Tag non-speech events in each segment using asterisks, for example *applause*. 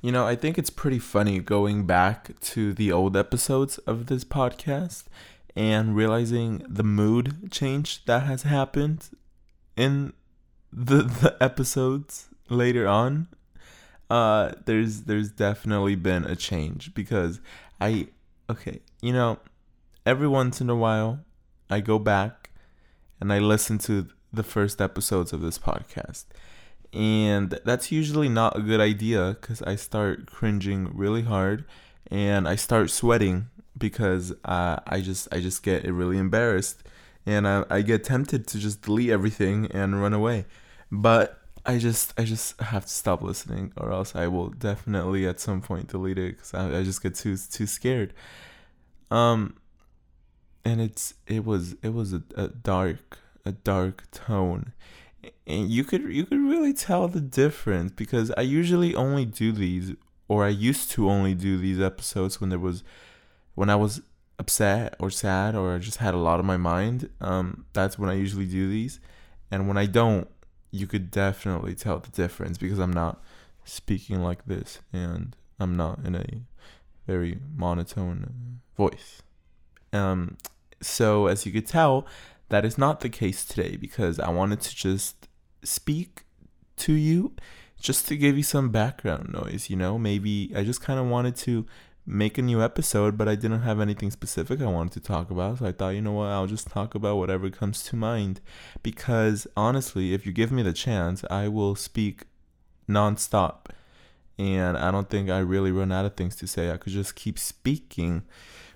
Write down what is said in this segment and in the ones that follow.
You know, I think it's pretty funny going back to the old episodes of this podcast and realizing the mood change that has happened in the *laughs* the episodes later on. Uh there's there's definitely been a change because I okay, you know, every once in a while I go back and I listen to the first episodes of this podcast and that's usually not a good idea because I start cringing really hard and I start sweating because uh, I just I just get really embarrassed and I, I get tempted to just delete everything and run away. But I just I just have to stop listening or else I will definitely at some point delete it because I, I just get too too scared. Um and it's it was it was a, a dark a dark tone and you could you could really tell the difference because I usually only do these or I used to only do these episodes when there was when I was upset or sad or I just had a lot on my mind. Um, that's when I usually do these, and when I don't, you could definitely tell the difference because I'm not speaking like this and I'm not in a very monotone voice. Um, so as you could tell, that is not the case today because I wanted to just speak to you just to give you some background noise, you know? Maybe I just kind of wanted to make a new episode, but I didn't have anything specific I wanted to talk about. So I thought, you know what, I'll just talk about whatever comes to mind. Because honestly, if you give me the chance, I will speak nonstop. And I don't think I really run out of things to say. I could just keep speaking,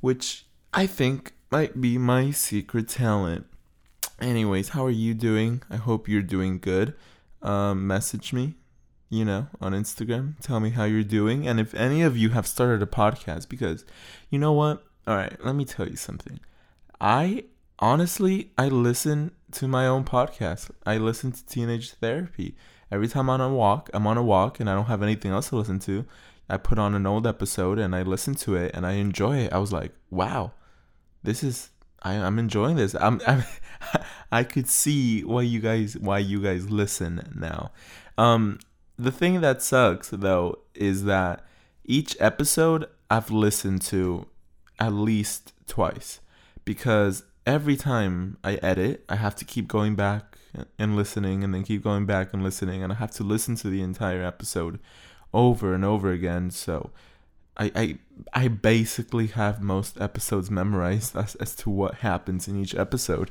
which I think might be my secret talent. Anyways, how are you doing? I hope you're doing good. Um, message me, you know, on Instagram. Tell me how you're doing. And if any of you have started a podcast, because you know what? All right, let me tell you something. I honestly, I listen to my own podcast. I listen to Teenage Therapy. Every time I'm on a walk, I'm on a walk and I don't have anything else to listen to. I put on an old episode and I listen to it and I enjoy it. I was like, wow, this is I, I'm enjoying this. I'm, *laughs* I'm I could see why you guys why you guys listen now. Um, the thing that sucks though is that each episode I've listened to at least twice because every time I edit, I have to keep going back and listening and then keep going back and listening and I have to listen to the entire episode over and over again. So I, I I basically have most episodes memorized as, as to what happens in each episode.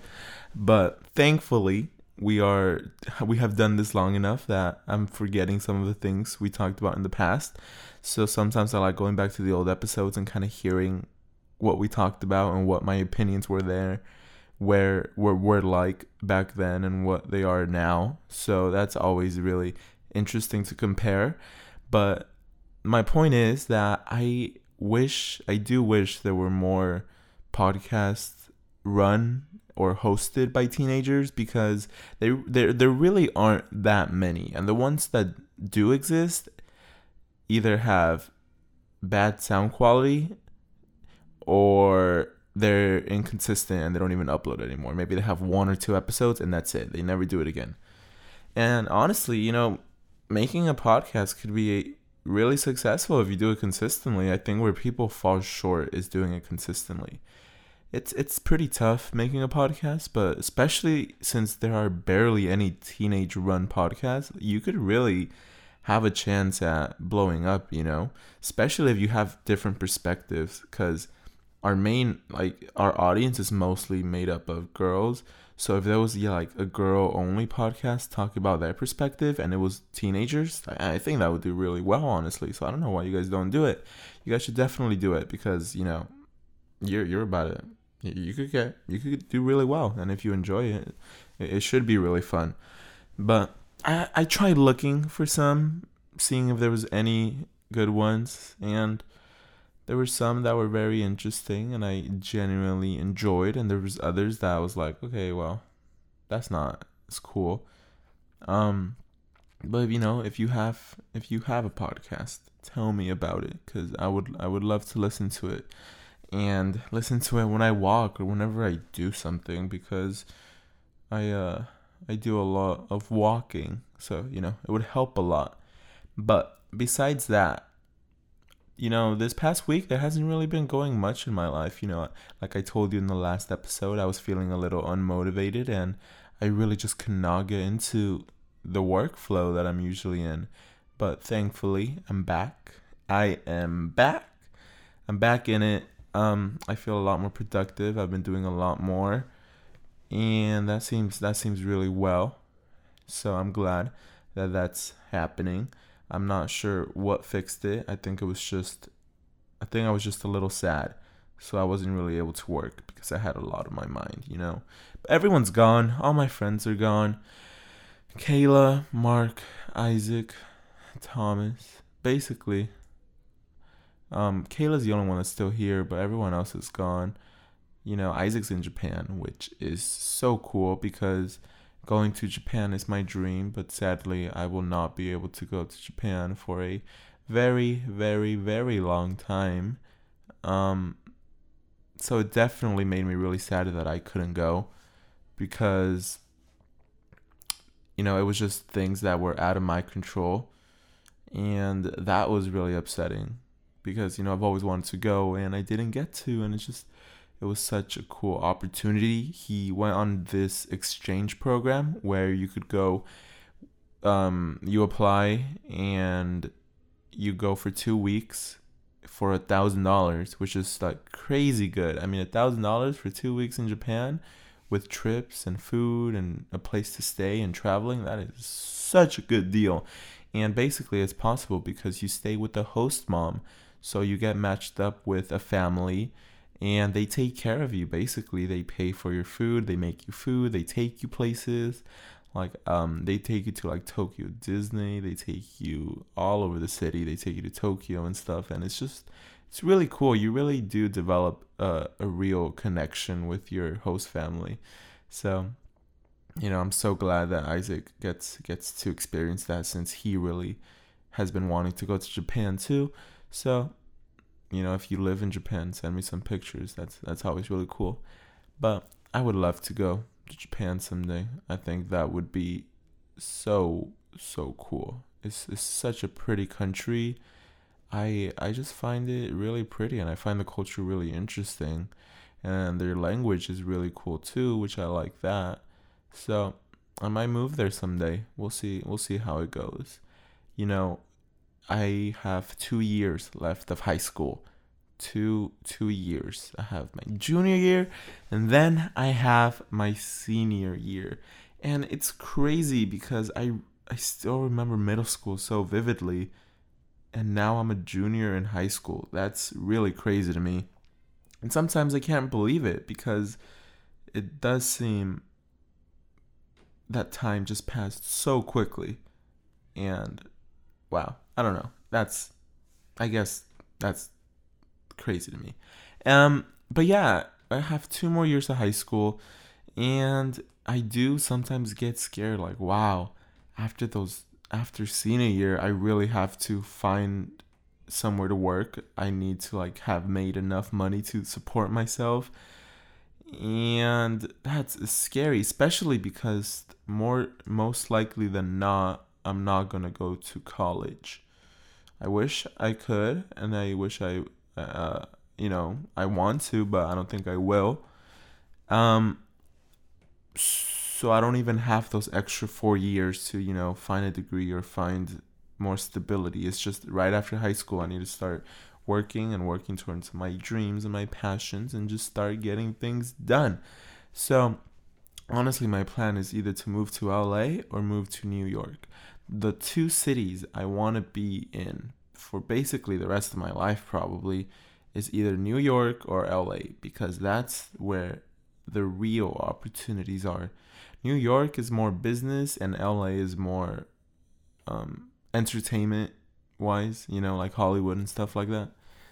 But thankfully, we are we have done this long enough that I'm forgetting some of the things we talked about in the past. So sometimes I like going back to the old episodes and kind of hearing what we talked about and what my opinions were there, where were were like back then and what they are now. So that's always really interesting to compare. But my point is that I wish I do wish there were more podcasts run or hosted by teenagers because they there there really aren't that many and the ones that do exist either have bad sound quality or they're inconsistent and they don't even upload anymore. Maybe they have one or two episodes and that's it. They never do it again. And honestly, you know, making a podcast could be really successful if you do it consistently. I think where people fall short is doing it consistently. It's it's pretty tough making a podcast, but especially since there are barely any teenage run podcasts, you could really have a chance at blowing up, you know? Especially if you have different perspectives cuz our main like our audience is mostly made up of girls so if there was yeah, like a girl only podcast talking about their perspective and it was teenagers, I think that would do really well, honestly. So I don't know why you guys don't do it. You guys should definitely do it because you know you're you're about it. You could get you could do really well, and if you enjoy it, it should be really fun. But I I tried looking for some, seeing if there was any good ones, and there were some that were very interesting and I genuinely enjoyed, and there was others that I was like, okay, well, that's not as cool. Um, but you know, if you have if you have a podcast, tell me about it because I would I would love to listen to it and listen to it when I walk or whenever I do something because I uh I do a lot of walking, so you know it would help a lot. But besides that, you know, this past week there hasn't really been going much in my life. You know, like I told you in the last episode, I was feeling a little unmotivated and I really just could not get into the workflow that I'm usually in. But thankfully, I'm back. I am back. I'm back in it. Um, I feel a lot more productive. I've been doing a lot more, and that seems that seems really well. So I'm glad that that's happening. I'm not sure what fixed it. I think it was just, I think I was just a little sad. So I wasn't really able to work because I had a lot on my mind, you know. But everyone's gone. All my friends are gone. Kayla, Mark, Isaac, Thomas. Basically, um, Kayla's the only one that's still here, but everyone else is gone. You know, Isaac's in Japan, which is so cool because Going to Japan is my dream, but sadly, I will not be able to go to Japan for a very, very, very long time. Um, so it definitely made me really sad that I couldn't go because, you know, it was just things that were out of my control. And that was really upsetting because, you know, I've always wanted to go and I didn't get to. And it's just, it was such a cool opportunity. He went on this exchange program where you could go, um, you apply and you go for two weeks for a thousand dollars, which is like crazy good. I mean, a thousand dollars for two weeks in Japan with trips and food and a place to stay and traveling, that is such a good deal. And basically, it's possible because you stay with the host mom. So you get matched up with a family and they take care of you basically. They pay for your food they make you food they take you places. Like um they take you to like Tokyo Disney they take you all over the city they take you to Tokyo and stuff and it's just it's really cool. You really do develop a, a real connection with your host family. So you know I'm so glad that Isaac gets gets to experience that since he really has been wanting to go to Japan too. So you know, if you live in Japan, send me some pictures. That's that's always really cool. But I would love to go to Japan someday. I think that would be so so cool. It's it's such a pretty country. I I just find it really pretty and I find the culture really interesting. And their language is really cool too, which I like that. So I might move there someday. We'll see we'll see how it goes. You know, I have two years left of high school. Two two years. I have my junior year and then I have my senior year. And it's crazy because I I still remember middle school so vividly and now I'm a junior in high school. That's really crazy to me. And sometimes I can't believe it because it does seem that time just passed so quickly. And wow, I don't know. That's, I guess, that's crazy to me. Um, but yeah, I have two more years of high school, and I do sometimes get scared. Like, wow, after those, after senior year, I really have to find somewhere to work. I need to like have made enough money to support myself. And that's scary, especially because more most likely than not, I'm not gonna go to college. I wish I could, and I wish I, uh, you know, I want to, but I don't think I will. Um, so I don't even have those extra four years to, you know, find a degree or find more stability. It's just right after high school, I need to start working and working towards my dreams and my passions and just start getting things done. So, honestly, my plan is either to move to LA or move to New York the two cities I want to be in for basically the rest of my life probably is either New York or LA because that's where the real opportunities are. New York is more business and LA is more um, entertainment wise, you know, like Hollywood and stuff like that.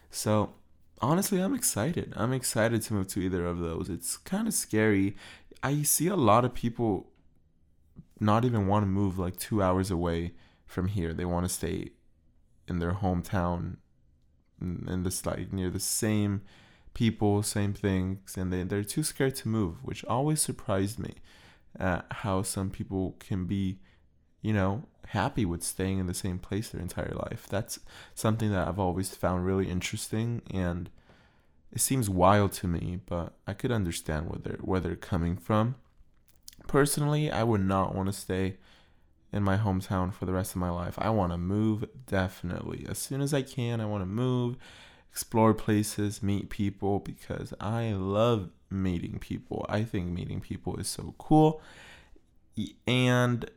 So honestly, I'm excited. I'm excited to move to either of those. It's kind of scary. I see a lot of people not even want to move like two hours away from here. They want to stay in their hometown in this like near the same people, same things, and they they're too scared to move, which always surprised me. At how some people can be, you know, happy with staying in the same place their entire life. That's something that I've always found really interesting and it seems wild to me, but I could understand where they're where they're coming from. Personally, I would not want to stay in my hometown for the rest of my life. I want to move definitely. As soon as I can, I want to move, explore places, meet people because I love meeting people. I think meeting people is so cool. And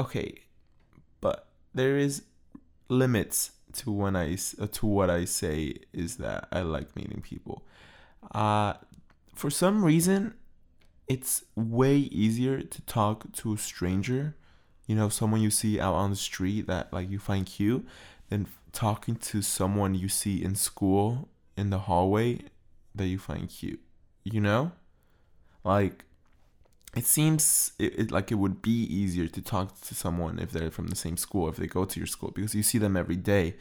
okay, but there is limits to when I uh, to what I say is that I like meeting people. Uh, for some reason, it's way easier to talk to a stranger, you know, someone you see out on the street that like you find cute, than talking to someone you see in school in the hallway that you find cute. You know, like it seems it, it, like it would be easier to talk to someone if they're from the same school if they go to your school because you see them every day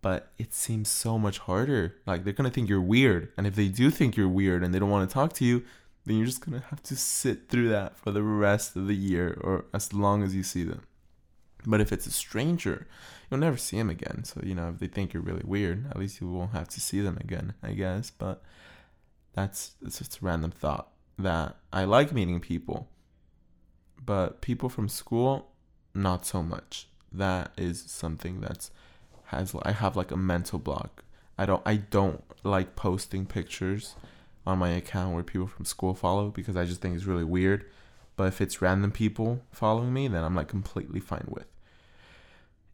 but it seems so much harder like they're gonna think you're weird and if they do think you're weird and they don't want to talk to you then you're just gonna have to sit through that for the rest of the year or as long as you see them. But if it's a stranger you'll never see them again. So you know if they think you're really weird at least you won't have to see them again i guess. But that's it's just a random thought that I like meeting people, but people from school, not so much. That is something that's has I have like a mental block. I don't I don't like posting pictures on my account where people from school follow because I just think it's really weird. But if it's random people following me, then I'm like completely fine with.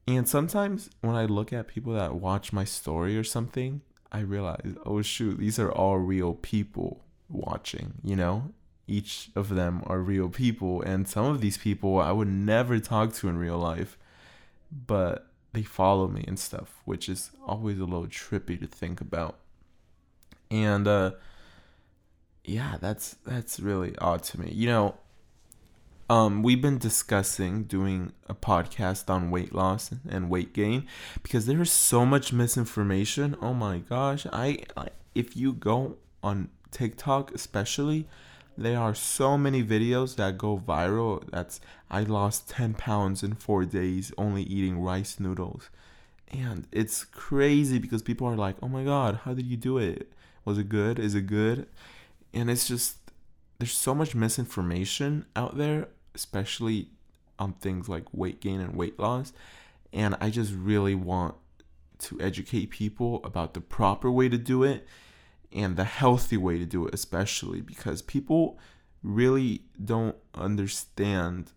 And sometimes when I look at people that watch my story or something, I realize, oh shoot, these are all real people watching, you know? Each of them are real people, and some of these people I would never talk to in real life, but they follow me and stuff, which is always a little trippy to think about. And uh yeah, that's that's really odd to me. You know, um, we've been discussing doing a podcast on weight loss and weight gain because there is so much misinformation. Oh my gosh, I, I if you go on TikTok especially, there are so many videos that go viral. That's I lost 10 pounds in four days only eating rice noodles. And it's crazy because people are like, oh my god, how did you do it? Was it good? Is it good? And it's just, there's so much misinformation out there, especially on things like weight gain and weight loss. And I just really want to educate people about the proper way to do it and the healthy way to do it, especially because people really don't understand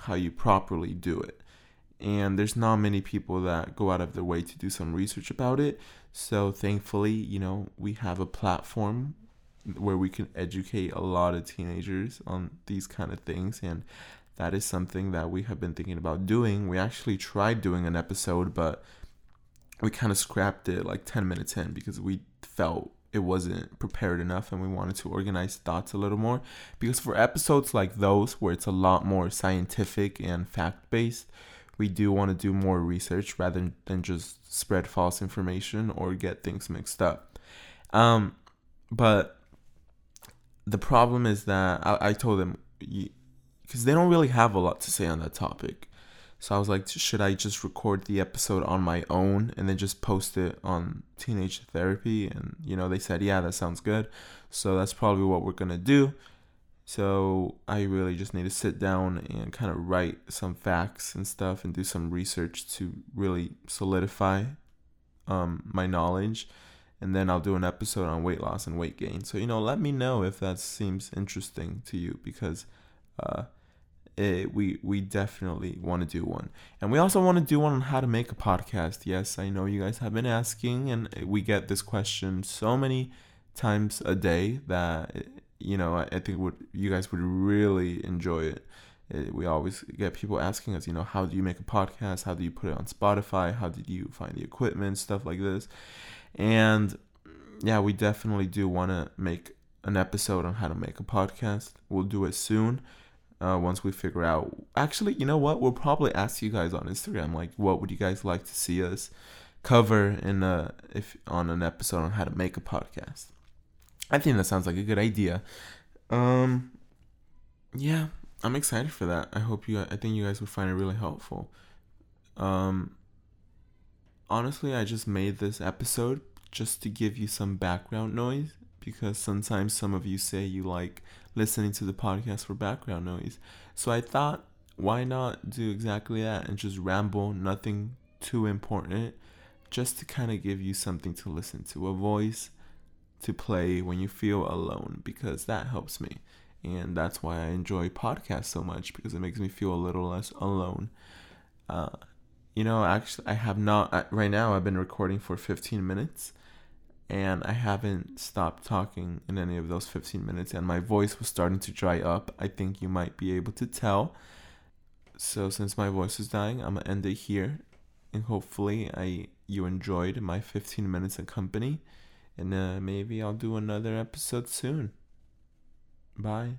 how you properly do it. And there's not many people that go out of their way to do some research about it. So thankfully, you know, we have a platform where we can educate a lot of teenagers on these kind of things and that is something that we have been thinking about doing. We actually tried doing an episode, but we kind of scrapped it like 10 minutes in because we felt it wasn't prepared enough and we wanted to organize thoughts a little more because for episodes like those where it's a lot more scientific and fact based we do want to do more research rather than just spread false information or get things mixed up um, but the problem is that i, I told them because they don't really have a lot to say on that topic so I was like, should I just record the episode on my own and then just post it on Teenage Therapy? And, you know, they said, yeah, that sounds good. So that's probably what we're going to do. So I really just need to sit down and kind of write some facts and stuff and do some research to really solidify um, my knowledge. And then I'll do an episode on weight loss and weight gain. So, you know, let me know if that seems interesting to you because uh, it, we we definitely want to do one, and we also want to do one on how to make a podcast. Yes, I know you guys have been asking, and we get this question so many times a day that you know I, I think would you guys would really enjoy it. it. We always get people asking us, you know, how do you make a podcast? How do you put it on Spotify? How did you find the equipment? Stuff like this, and yeah, we definitely do want to make an episode on how to make a podcast. We'll do it soon uh, once we figure out. Actually, you know what? We'll probably ask you guys on Instagram, like, what would you guys like to see us cover in a if on an episode on how to make a podcast. I think that sounds like a good idea. Um, yeah, I'm excited for that. I hope you. I think you guys would find it really helpful. Um. Honestly, I just made this episode just to give you some background noise because sometimes some of you say you like listening to the podcast for background noise. So I thought, why not do exactly that and just ramble, nothing too important, just to kind of give you something to listen to, a voice to play when you feel alone, because that helps me. And that's why I enjoy podcasts so much because it makes me feel a little less alone. Uh, you know, actually, I have not, right now, I've been recording for 15 minutes and I haven't stopped talking in any of those 15 minutes, and my voice was starting to dry up. I think you might be able to tell. So since my voice is dying, I'm gonna end it here, and hopefully I you enjoyed my 15 minutes of company, and uh, maybe I'll do another episode soon. Bye.